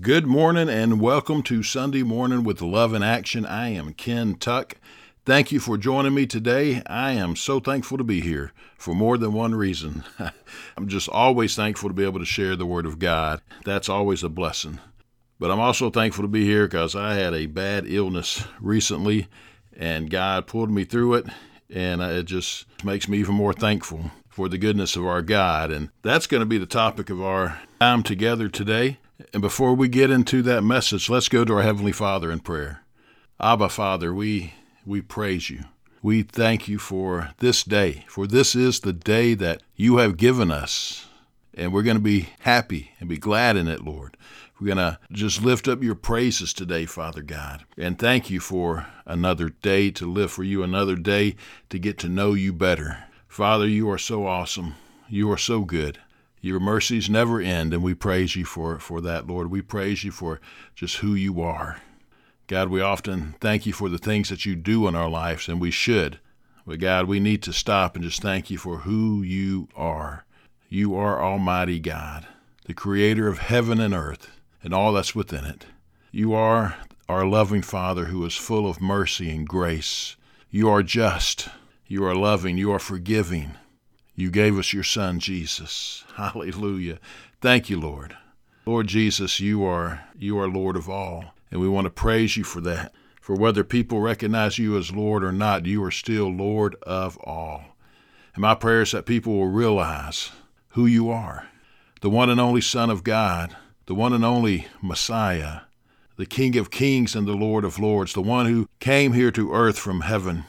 Good morning and welcome to Sunday Morning with Love in Action. I am Ken Tuck. Thank you for joining me today. I am so thankful to be here for more than one reason. I'm just always thankful to be able to share the Word of God. That's always a blessing. But I'm also thankful to be here because I had a bad illness recently and God pulled me through it, and it just makes me even more thankful for the goodness of our God. And that's going to be the topic of our time together today. And before we get into that message, let's go to our Heavenly Father in prayer. Abba, Father, we, we praise you. We thank you for this day, for this is the day that you have given us. And we're going to be happy and be glad in it, Lord. We're going to just lift up your praises today, Father God. And thank you for another day to live for you, another day to get to know you better. Father, you are so awesome. You are so good. Your mercies never end, and we praise you for, for that, Lord. We praise you for just who you are. God, we often thank you for the things that you do in our lives, and we should. But God, we need to stop and just thank you for who you are. You are Almighty God, the creator of heaven and earth and all that's within it. You are our loving Father who is full of mercy and grace. You are just. You are loving. You are forgiving. You gave us your Son, Jesus. Hallelujah. Thank you, Lord. Lord Jesus, you are you are Lord of all, and we want to praise you for that. For whether people recognize you as Lord or not, you are still Lord of all. And my prayer is that people will realize who you are, the one and only Son of God, the one and only Messiah, the King of kings and the Lord of lords, the one who came here to earth from heaven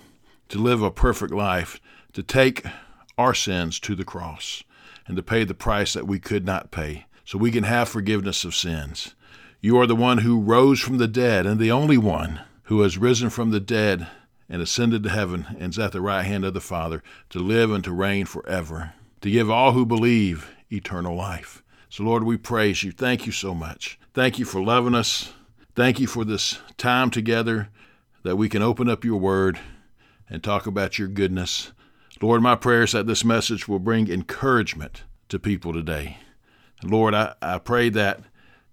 to live a perfect life, to take our sins to the cross and to pay the price that we could not pay so we can have forgiveness of sins. You are the one who rose from the dead and the only one who has risen from the dead and ascended to heaven and is at the right hand of the Father to live and to reign forever, to give all who believe eternal life. So, Lord, we praise you. Thank you so much. Thank you for loving us. Thank you for this time together that we can open up your word and talk about your goodness. Lord, my prayer is that this message will bring encouragement to people today. Lord, I, I pray that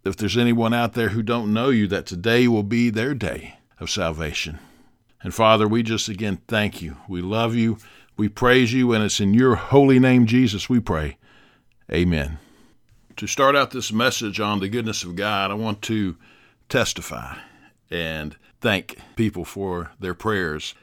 if there's anyone out there who don't know you, that today will be their day of salvation. And Father, we just again thank you. We love you. We praise you, and it's in your holy name, Jesus, we pray. Amen. To start out this message on the goodness of God, I want to testify and thank people for their prayers.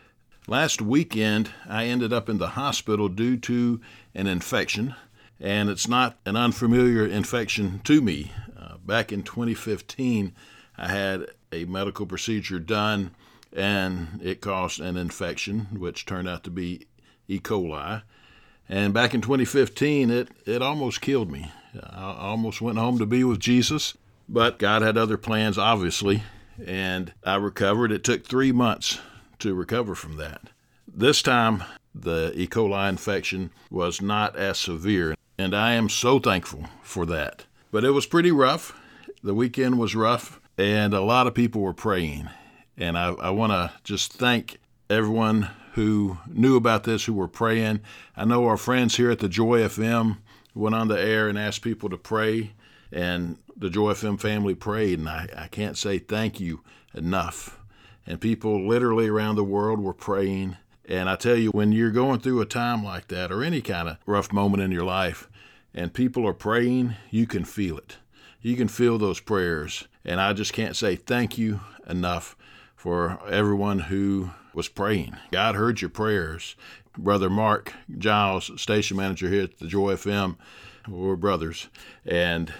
Last weekend, I ended up in the hospital due to an infection, and it's not an unfamiliar infection to me. Uh, back in 2015, I had a medical procedure done, and it caused an infection, which turned out to be E. coli. And back in 2015, it, it almost killed me. I almost went home to be with Jesus, but God had other plans, obviously, and I recovered. It took three months to recover from that. This time, the E. coli infection was not as severe, and I am so thankful for that. But it was pretty rough. The weekend was rough, and a lot of people were praying. And I, I want to just thank everyone who knew about this, who were praying. I know our friends here at the Joy FM went on the air and asked people to pray, and the Joy FM family prayed, and I, I can't say thank you enough and people literally around the world were praying. And I tell you, when you're going through a time like that or any kind of rough moment in your life, and people are praying, you can feel it. You can feel those prayers. And I just can't say thank you enough for everyone who was praying. God heard your prayers. Brother Mark Giles, station manager here at the Joy FM, we're brothers. And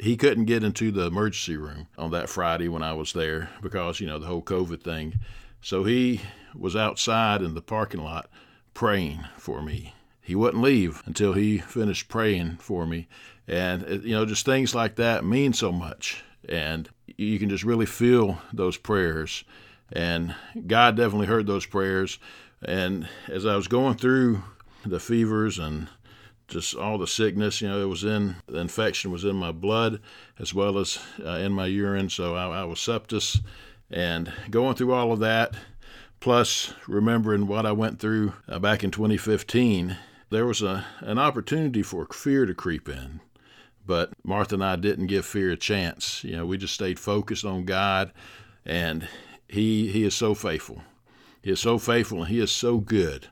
he couldn't get into the emergency room on that Friday when I was there because, you know, the whole COVID thing. So he was outside in the parking lot praying for me. He wouldn't leave until he finished praying for me. And, uh, you know, just things like that mean so much. And you can just really feel those prayers. And God definitely heard those prayers. And as I was going through the fevers and just all the sickness. You know, it was in the infection was in my blood as well as uh, in my urine. So I, I, was septic, and going through all of that, plus remembering what I went through uh, back in 2015, there was a an opportunity for fear to creep in. But Martha and I didn't give fear a chance. You know, we just stayed focused on God, and He He is so faithful. He is so faithful, and He is so good.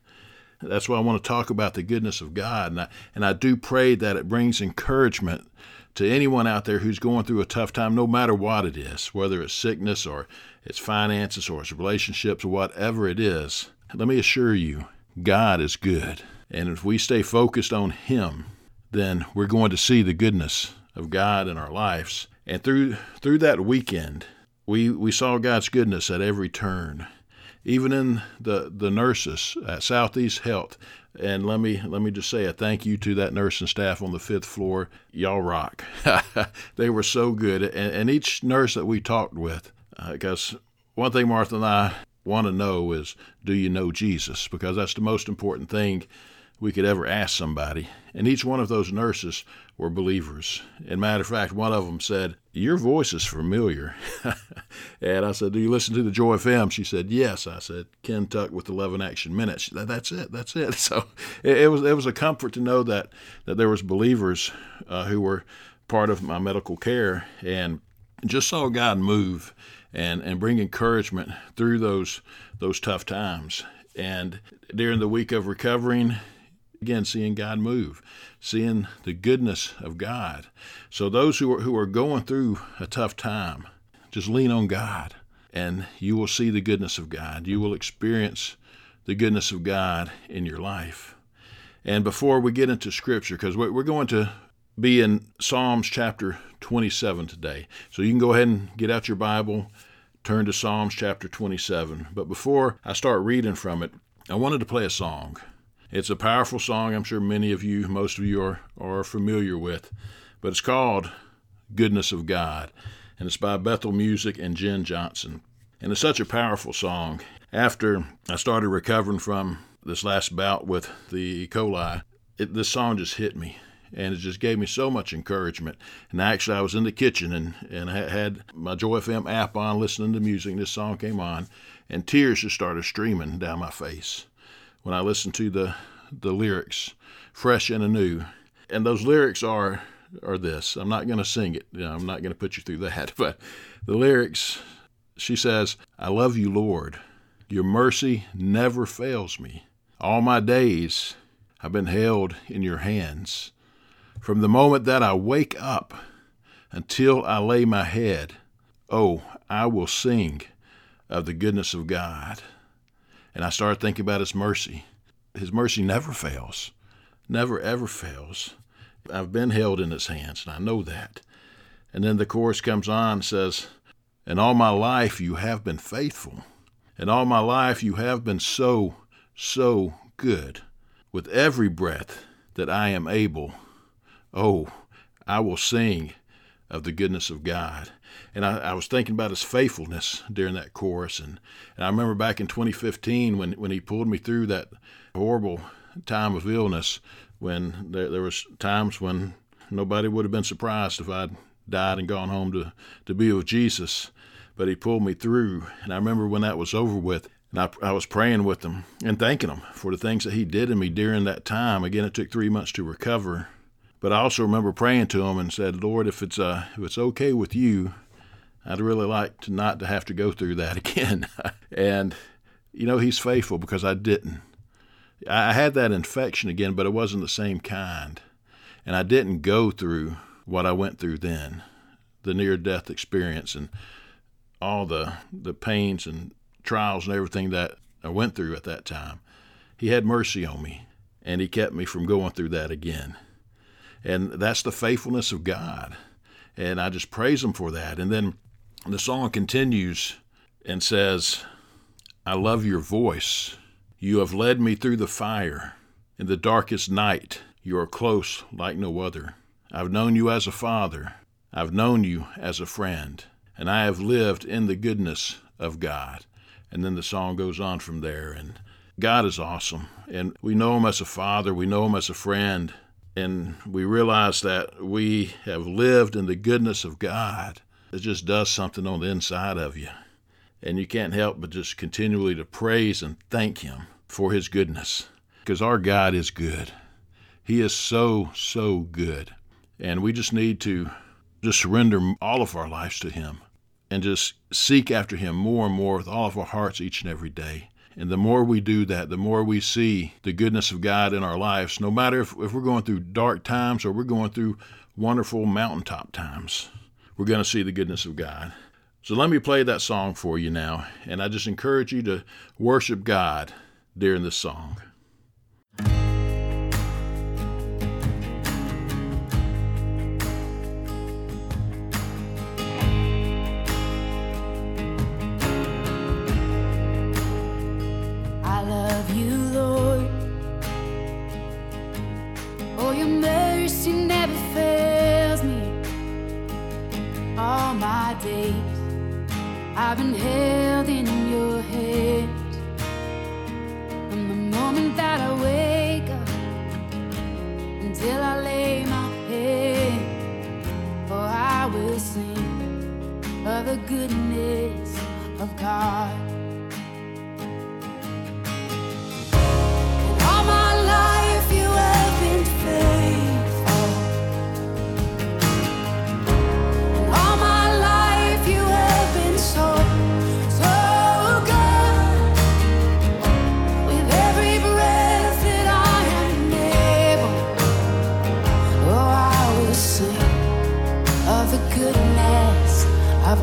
That's why I want to talk about the goodness of God, and I, and I do pray that it brings encouragement to anyone out there who's going through a tough time, no matter what it is, whether it's sickness or it's finances or it's relationships or whatever it is. Let me assure you, God is good. And if we stay focused on Him, then we're going to see the goodness of God in our lives. And through through that weekend, we, we saw God's goodness at every turn even in the, the nurses at Southeast Health. And let me let me just say a thank you to that nurse and staff on the fifth floor. Y'all rock. they were so good, and, and, each nurse that we talked with, because uh, one thing Martha and I want to know is, do you know Jesus? Because that's the most important thing we could ever ask somebody. And each one of those nurses were believers. And matter of fact, one of them said, Your voice is familiar. and I said, Do you listen to the Joy FM? She said, Yes. I said, Ken Tuck with Love in Action Minutes. Said, That's it. That's it. So it, it, was it was a comfort to know that, that there was believers uh, who were part of my medical care and just saw God move and, and bring encouragement through those those tough times. And during the week of recovering, Again, seeing God move, seeing the goodness of God. So those who are who are going through a tough time, just lean on God, and you will see the goodness of God. You will experience the goodness of God in your life. And before we get into Scripture, because we're going to be in Psalms chapter 27 today, so you can go ahead and get out your Bible, turn to Psalms chapter 27. But before I start reading from it, I wanted to play a song. It's a powerful song I'm sure many of you, most of you, are, are familiar with, but it's called Goodness of God, and it's by Bethel Music and Jenn Johnson. And it's such a powerful song. After I started recovering from this last bout with the E. coli, it, this song just hit me and it just gave me so much encouragement. And actually, I was in the kitchen and, and had my Joy FM app on, listening to music, and this song came on, and tears just started streaming down my face when I listen to the the lyrics, fresh and anew. And those lyrics are are this. I'm not going to sing it. You know, I'm not going to put you through that. But the lyrics, she says, "I love you, Lord. Your mercy never fails me. All my days I've been held in your hands. From the moment that I wake up until I lay my head, oh, I will sing of the goodness of God." And I started thinking about His mercy. His mercy never fails, never ever fails. I've been held in His hands, and I know that. And then the chorus comes on and says, And all my life you have been faithful. And all my life you have been so, so good. With every breath that I am able, oh, I will sing of the goodness of God. And I, I, was thinking about his faithfulness during that chorus. And, and I remember back in 2015 when, when he pulled me through that horrible time of illness, when there, there was times when nobody would have been surprised if I'd died and gone home to, to be with Jesus. But he pulled me through. And I remember when that was over with, and I, I was praying with him and thanking him for the things that he did in me during that time. Again, it took three months to recover but I also remember praying to him and said, Lord, if it's uh, if it's okay with you, I'd really like to not to have to go through that again. and you know, he's faithful because I didn't. I had that infection again, but it wasn't the same kind. And I didn't go through what I went through then, the near death experience and all the the pains and trials and everything that I went through at that time. He had mercy on me and he kept me from going through that again. And that's the faithfulness of God. And I just praise Him for that. And then the song continues and says, I love your voice. You have led me through the fire. In the darkest night, you are close like no other. I've known you as a father. I've known you as a friend. And I have lived in the goodness of God. And then the song goes on from there. And God is awesome. And we know Him as a father, we know Him as a friend and we realize that we have lived in the goodness of God, it just does something on the inside of you. And you can't help but just continually to praise and thank Him for His goodness. Because our God is good. He is so, so good. And we just need to just surrender all of our lives to Him and just seek after Him more and more with all of our hearts each and every day. And the more we do that, the more we see the goodness of God in our lives, no matter if, if we're going through dark times or we're going through wonderful mountaintop times, we're going to see the goodness of God. So let me play that song for you now, and I just encourage you to worship God during this song.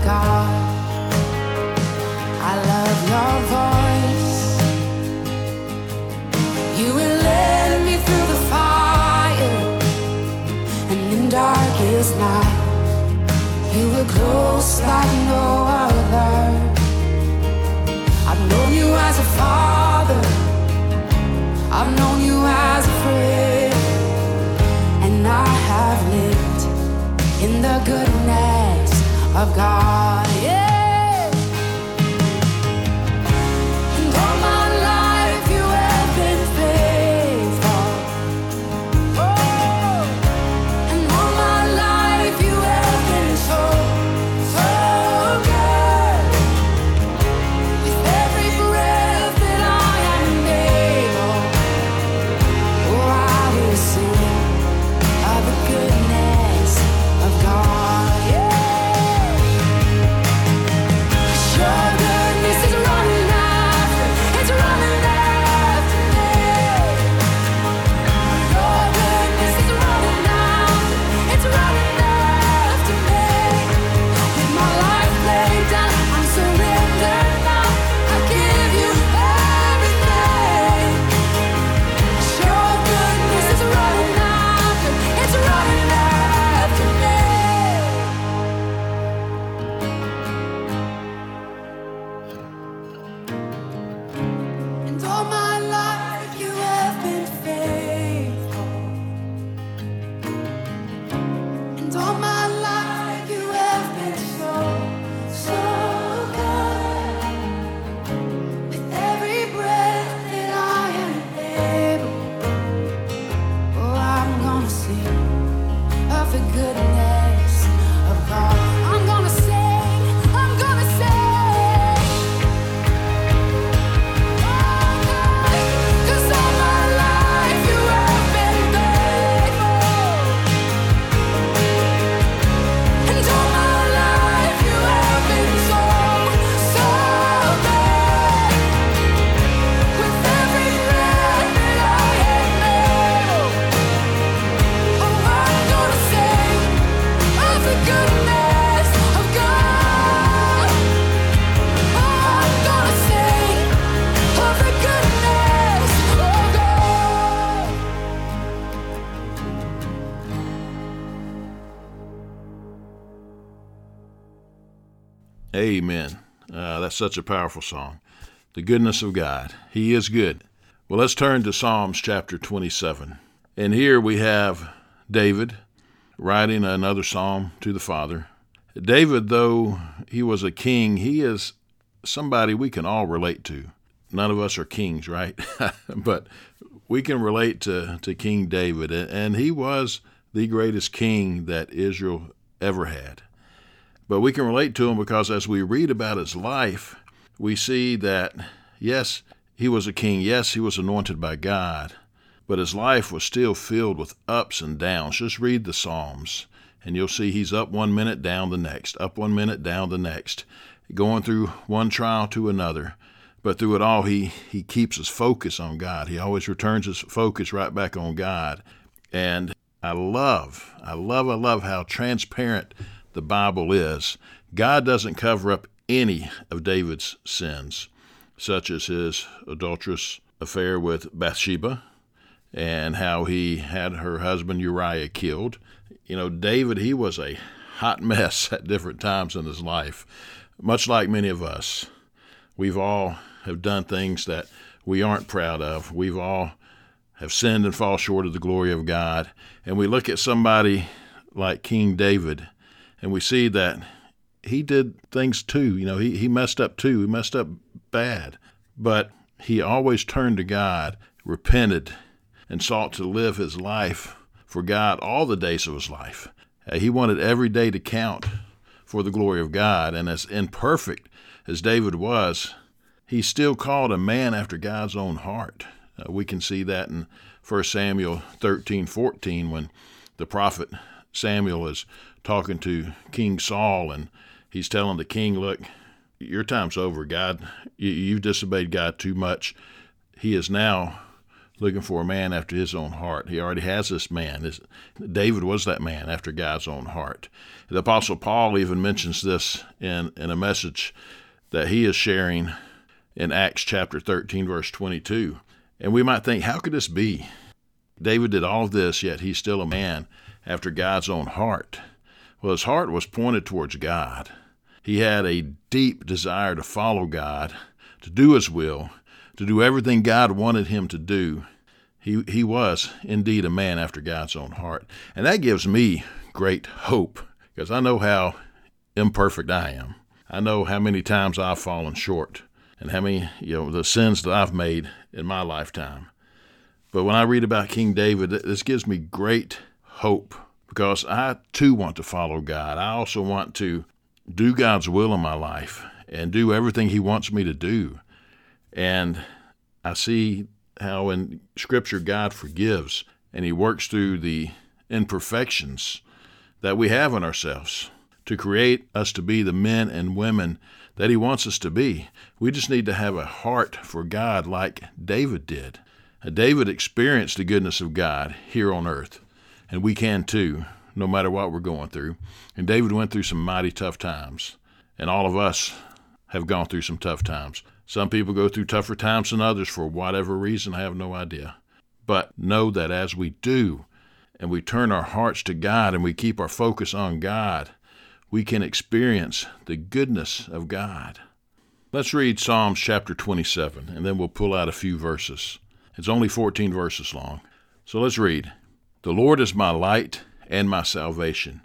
God. Amen. Such a powerful song. The goodness of God. He is good. Well, let's turn to Psalms chapter 27. And here we have David writing another psalm to the Father. David, though he was a king, he is somebody we can all relate to. None of us are kings, right? but we can relate to, to King David, and he was the greatest king that Israel ever had. But we can relate to him because as we read about his life, we see that, yes, he was a king. Yes, he was anointed by God. but his life was still filled with ups and downs. Just read the Psalms, and you'll see he's up one minute, down the next, up one minute, down the next, going through one trial to another. But through it all, he, he keeps his focus on God. He always returns his focus right back on God. And I love, I love, I love how transparent the Bible is. God doesn't cover up any of David's sins, such as his adulterous affair with Bathsheba and how he had her husband Uriah killed. You know, David, he was a hot mess at different times in his life, much like many of us. We've all have done things that we aren't proud of. We've all have sinned and fall short of the glory of God. And we look at somebody like King David and we see that he did things too. You know, he, he messed up too. He messed up bad. But he always turned to God, repented, and sought to live his life for God all the days of his life. Uh, he wanted every day to count for the glory of God. And as imperfect as David was, he still called a man after God's own heart. Uh, we can see that in 1 Samuel 13 14 when the prophet Samuel is talking to King Saul and he's telling the king, Look, your time's over. God, you, have disobeyed God too much. He is now looking for a man after his own heart. He already has this man. David was that man after God's own heart. The Apostle Paul even mentions this in, in a message that he is sharing in Acts chapter 13, verse 22. And we might think, how could this be? David did all this, yet he's still a man after God's own heart. Well, his heart was pointed towards God. He had a deep desire to follow God, to do his will, to do everything God wanted him to do. He, he was indeed a man after God's own heart. And that gives me great hope because I know how imperfect I am. I know how many times I've fallen short and how many, you know, the sins that I've made in my lifetime. But when I read about King David, this gives me great hope because I too want to follow God. I also want to do God's will in my life and do everything He wants me to do. And I see how in Scripture God forgives and He works through the imperfections that we have in ourselves to create us to be the men and women that He wants us to be. We just need to have a heart for God like David did. David experienced the goodness of God here on earth, and we can too, no matter what we're going through. And David went through some mighty tough times, and all of us have gone through some tough times. Some people go through tougher times than others for whatever reason, I have no idea. But know that as we do, and we turn our hearts to God and we keep our focus on God, we can experience the goodness of God. Let's read Psalms chapter 27, and then we'll pull out a few verses. It's only 14 verses long. So let's read. The Lord is my light and my salvation.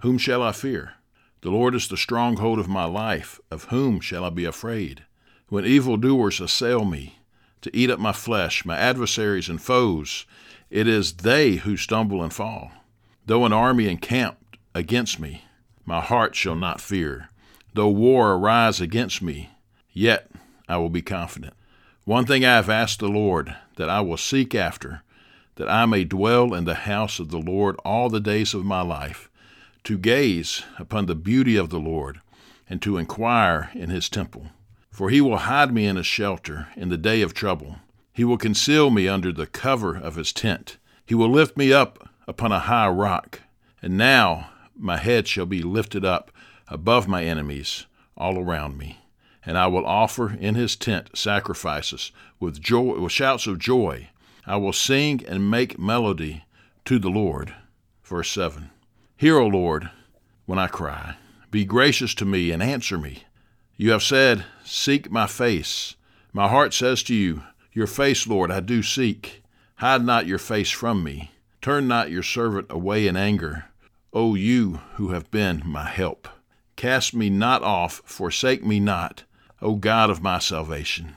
Whom shall I fear? The Lord is the stronghold of my life. Of whom shall I be afraid? When evildoers assail me to eat up my flesh, my adversaries and foes, it is they who stumble and fall. Though an army encamp against me, my heart shall not fear. Though war arise against me, yet I will be confident. One thing I have asked the Lord, that I will seek after, that I may dwell in the house of the Lord all the days of my life, to gaze upon the beauty of the Lord, and to inquire in his temple. For he will hide me in a shelter in the day of trouble. He will conceal me under the cover of his tent. He will lift me up upon a high rock. And now my head shall be lifted up above my enemies all around me. And I will offer in his tent sacrifices with joy with shouts of joy. I will sing and make melody to the Lord. Verse 7. Hear, O Lord, when I cry. Be gracious to me and answer me. You have said, Seek my face. My heart says to you, Your face, Lord, I do seek. Hide not your face from me. Turn not your servant away in anger. O you who have been my help. Cast me not off, forsake me not, O God of my salvation.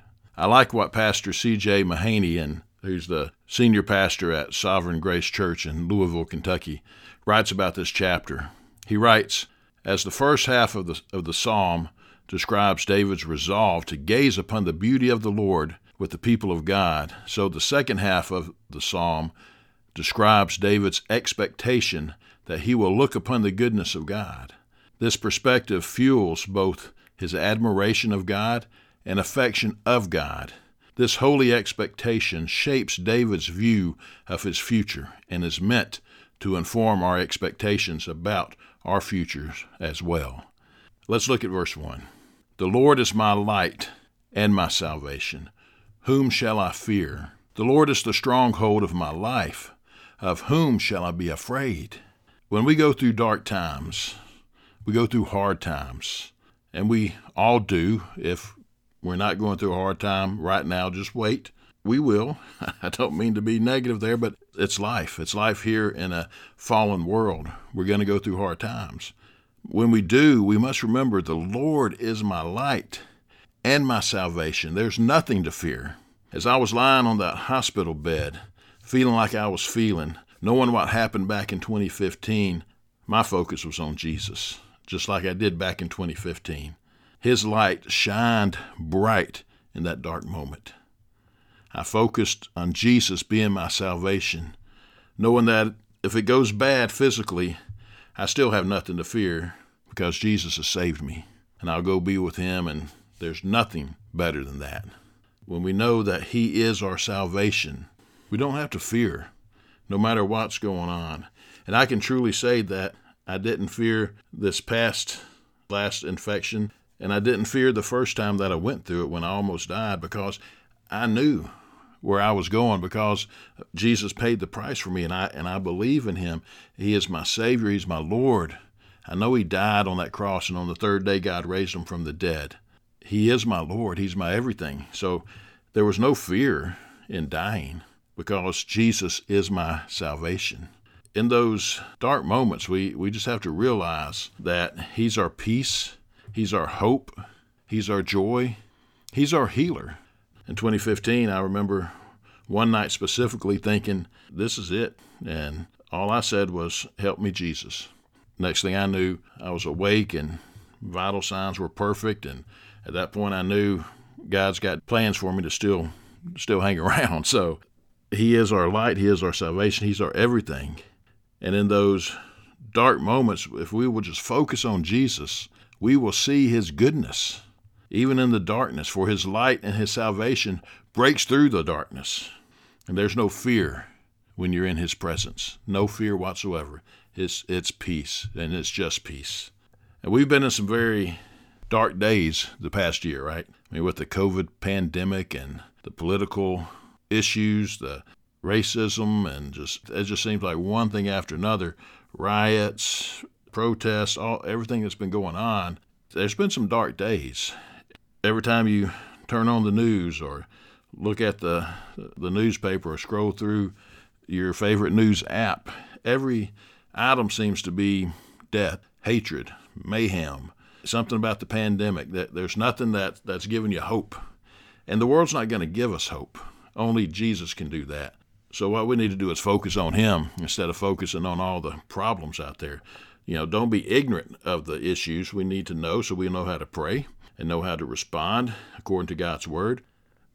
I like what Pastor C.J. Mahaney, who's the senior pastor at Sovereign Grace Church in Louisville, Kentucky, writes about this chapter. He writes, as the first half of the, of the psalm describes David's resolve to gaze upon the beauty of the Lord with the people of God. So the second half of the psalm describes David's expectation that he will look upon the goodness of God. This perspective fuels both his admiration of God and affection of God. This holy expectation shapes David's view of his future and is meant to inform our expectations about our futures as well. Let's look at verse 1. The Lord is my light and my salvation. Whom shall I fear? The Lord is the stronghold of my life. Of whom shall I be afraid? When we go through dark times, we go through hard times, and we all do. If we're not going through a hard time right now, just wait. We will. I don't mean to be negative there, but it's life. It's life here in a fallen world. We're going to go through hard times. When we do, we must remember the Lord is my light and my salvation. There's nothing to fear. As I was lying on that hospital bed, feeling like I was feeling, knowing what happened back in 2015, my focus was on Jesus, just like I did back in 2015. His light shined bright in that dark moment. I focused on Jesus being my salvation, knowing that if it goes bad physically, I still have nothing to fear because Jesus has saved me, and I'll go be with Him and there's nothing better than that. When we know that He is our salvation, we don't have to fear, no matter what's going on. And I can truly say that I didn't fear this past last infection, and I didn't fear the first time that I went through it when I almost died because I knew where I was going because Jesus paid the price for me and I and I believe in him. He is my savior, he's my Lord. I know he died on that cross and on the third day God raised him from the dead. He is my Lord. He's my everything. So there was no fear in dying because Jesus is my salvation. In those dark moments, we, we just have to realize that He's our peace, He's our hope, He's our joy, He's our healer. In 2015, I remember one night specifically thinking, This is it. And all I said was, Help me, Jesus. Next thing I knew, I was awake and vital signs were perfect and at that point I knew God's got plans for me to still still hang around. So he is our light, he is our salvation, he's our everything. And in those dark moments, if we will just focus on Jesus, we will see his goodness, even in the darkness, for his light and his salvation breaks through the darkness. And there's no fear when you're in his presence. No fear whatsoever. It's, it's peace, and it's just peace. And we've been in some very dark days the past year, right? I mean, with the COVID pandemic and the political issues, the racism, and just it just seems like one thing after another riots, protests, all everything that's been going on. There's been some dark days. Every time you turn on the news or look at the the newspaper or scroll through your favorite news app, every item seems to be death, hatred, mayhem, something about the pandemic that there's nothing that that's giving you hope. And the world's not going to give us hope. Only Jesus can do that. So what we need to do is focus on him instead of focusing on all the problems out there. You know, don't be ignorant of the issues we need to know so we know how to pray and know how to respond according to God's word.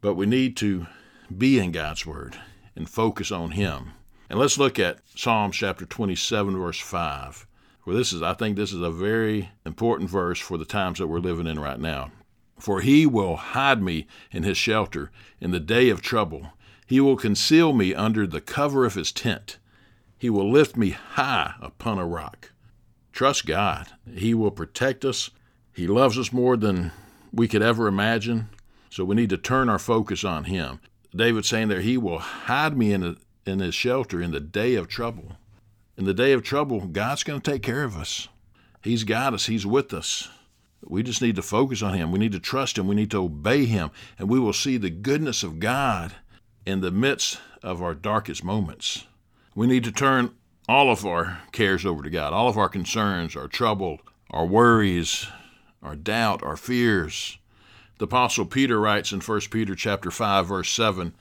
But we need to be in God's word and focus on him. And let's look at Psalm chapter 27 verse 5. Well, this is, I think this is a very important verse for the times that we're living in right now. For he will hide me in his shelter in the day of trouble. He will conceal me under the cover of his tent. He will lift me high upon a rock. Trust God. He will protect us. He loves us more than we could ever imagine. So we need to turn our focus on him. David's saying there, He will hide me in, a, in his shelter in the day of trouble. In the day of trouble, God's going to take care of us. He's got us, He's with us. We just need to focus on Him. We need to trust Him. We need to obey Him. And we will see the goodness of God in the midst of our darkest moments. We need to turn all of our cares over to God, all of our concerns, our trouble, our worries, our doubt, our fears. The apostle Peter writes in 1 Peter chapter 5 verse 7,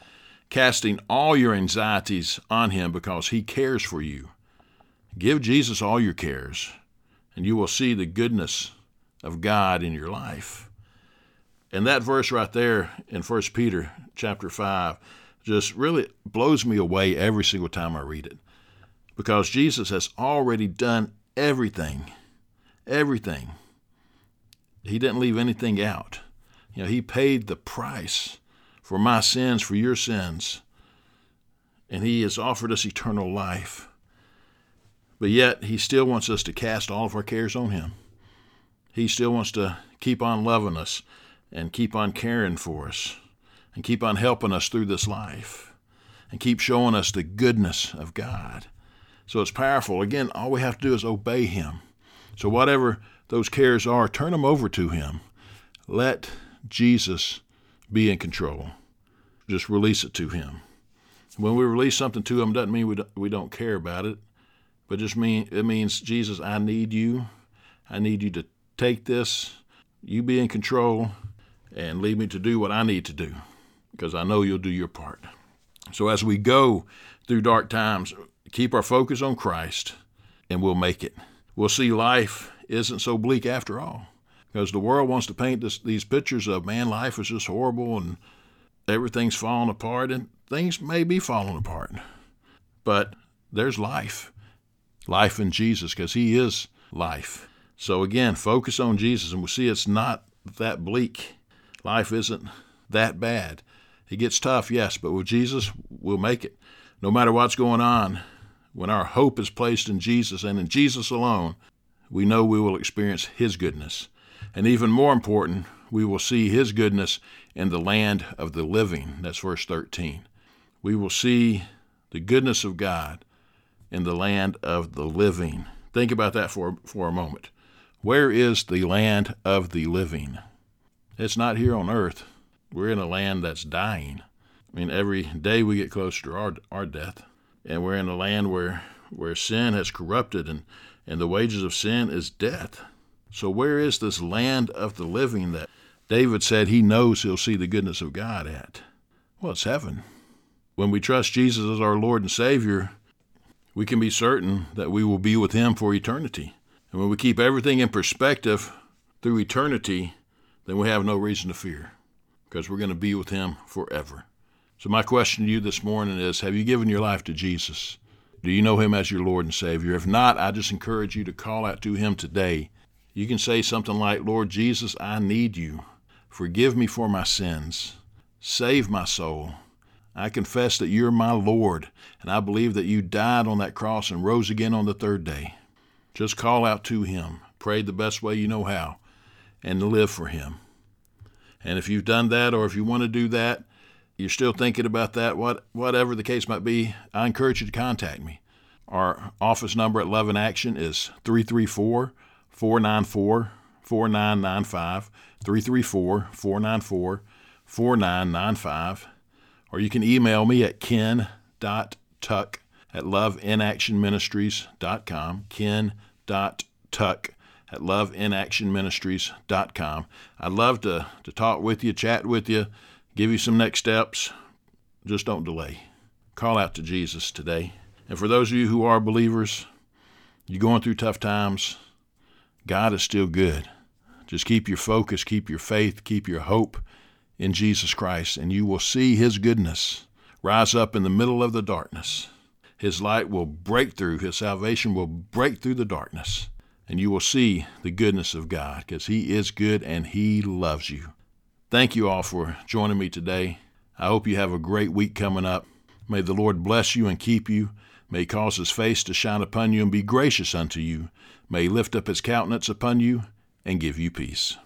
casting all your anxieties on him because he cares for you. Give Jesus all your cares, and you will see the goodness of God in your life. And that verse right there in 1 Peter chapter 5 just really blows me away every single time I read it. Because Jesus has already done everything. Everything. He didn't leave anything out. You know, he paid the price for my sins, for your sins. And he has offered us eternal life. But yet, he still wants us to cast all of our cares on him. He still wants to keep on loving us and keep on caring for us and keep on helping us through this life and keep showing us the goodness of God. So it's powerful. Again, all we have to do is obey Him. So, whatever those cares are, turn them over to Him. Let Jesus be in control. Just release it to Him. When we release something to Him, doesn't mean we don't, we don't care about it, but just mean it means Jesus, I need you. I need you to take this. You be in control and lead me to do what I need to do because I know you'll do your part. So as we go through dark times, keep our focus on Christ and we'll make it. We'll see life isn't so bleak after all because the world wants to paint this, these pictures of man, life is just horrible and everything's falling apart, and things may be falling apart. But there's life, life in Jesus because He is life. So again, focus on Jesus, and we'll see it's not that bleak. Life isn't that bad. It gets tough, yes, but with Jesus, we'll make it. No matter what's going on, when our hope is placed in Jesus and in Jesus alone, we know we will experience His goodness. And even more important, we will see His goodness in the land of the living. That's verse 13. We will see the goodness of God in the land of the living. Think about that for, for a moment. Where is the land of the living? It's not here on earth. We're in a land that's dying. I mean, every day we get closer to our, our death. And we're in a land where, where sin has corrupted and, and the wages of sin is death. So, where is this land of the living that David said he knows he'll see the goodness of God at? Well, it's heaven. When we trust Jesus as our Lord and Savior, we can be certain that we will be with Him for eternity. And when we keep everything in perspective through eternity, then we have no reason to fear because we're going to be with Him forever. So, my question to you this morning is Have you given your life to Jesus? Do you know Him as your Lord and Savior? If not, I just encourage you to call out to Him today. You can say something like, Lord Jesus, I need you. Forgive me for my sins. Save my soul. I confess that you're my Lord, and I believe that you died on that cross and rose again on the third day. Just call out to Him, pray the best way you know how, and live for Him. And if you've done that, or if you want to do that, you're still thinking about that, what, whatever the case might be, I encourage you to contact me. Our office number at Love in Action is 334 494 4995. 334 494 4995. Or you can email me at ken.tuck at loveinactionministries.com. Ken dot tuck at loveinactionministries.com. I'd love to, to talk with you, chat with you, give you some next steps. Just don't delay. Call out to Jesus today. And for those of you who are believers, you're going through tough times, God is still good. Just keep your focus, keep your faith, keep your hope in Jesus Christ, and you will see His goodness rise up in the middle of the darkness. His light will break through, His salvation will break through the darkness, and you will see the goodness of God because He is good and He loves you. Thank you all for joining me today. I hope you have a great week coming up. May the Lord bless you and keep you. May he cause his face to shine upon you and be gracious unto you. May he lift up his countenance upon you and give you peace.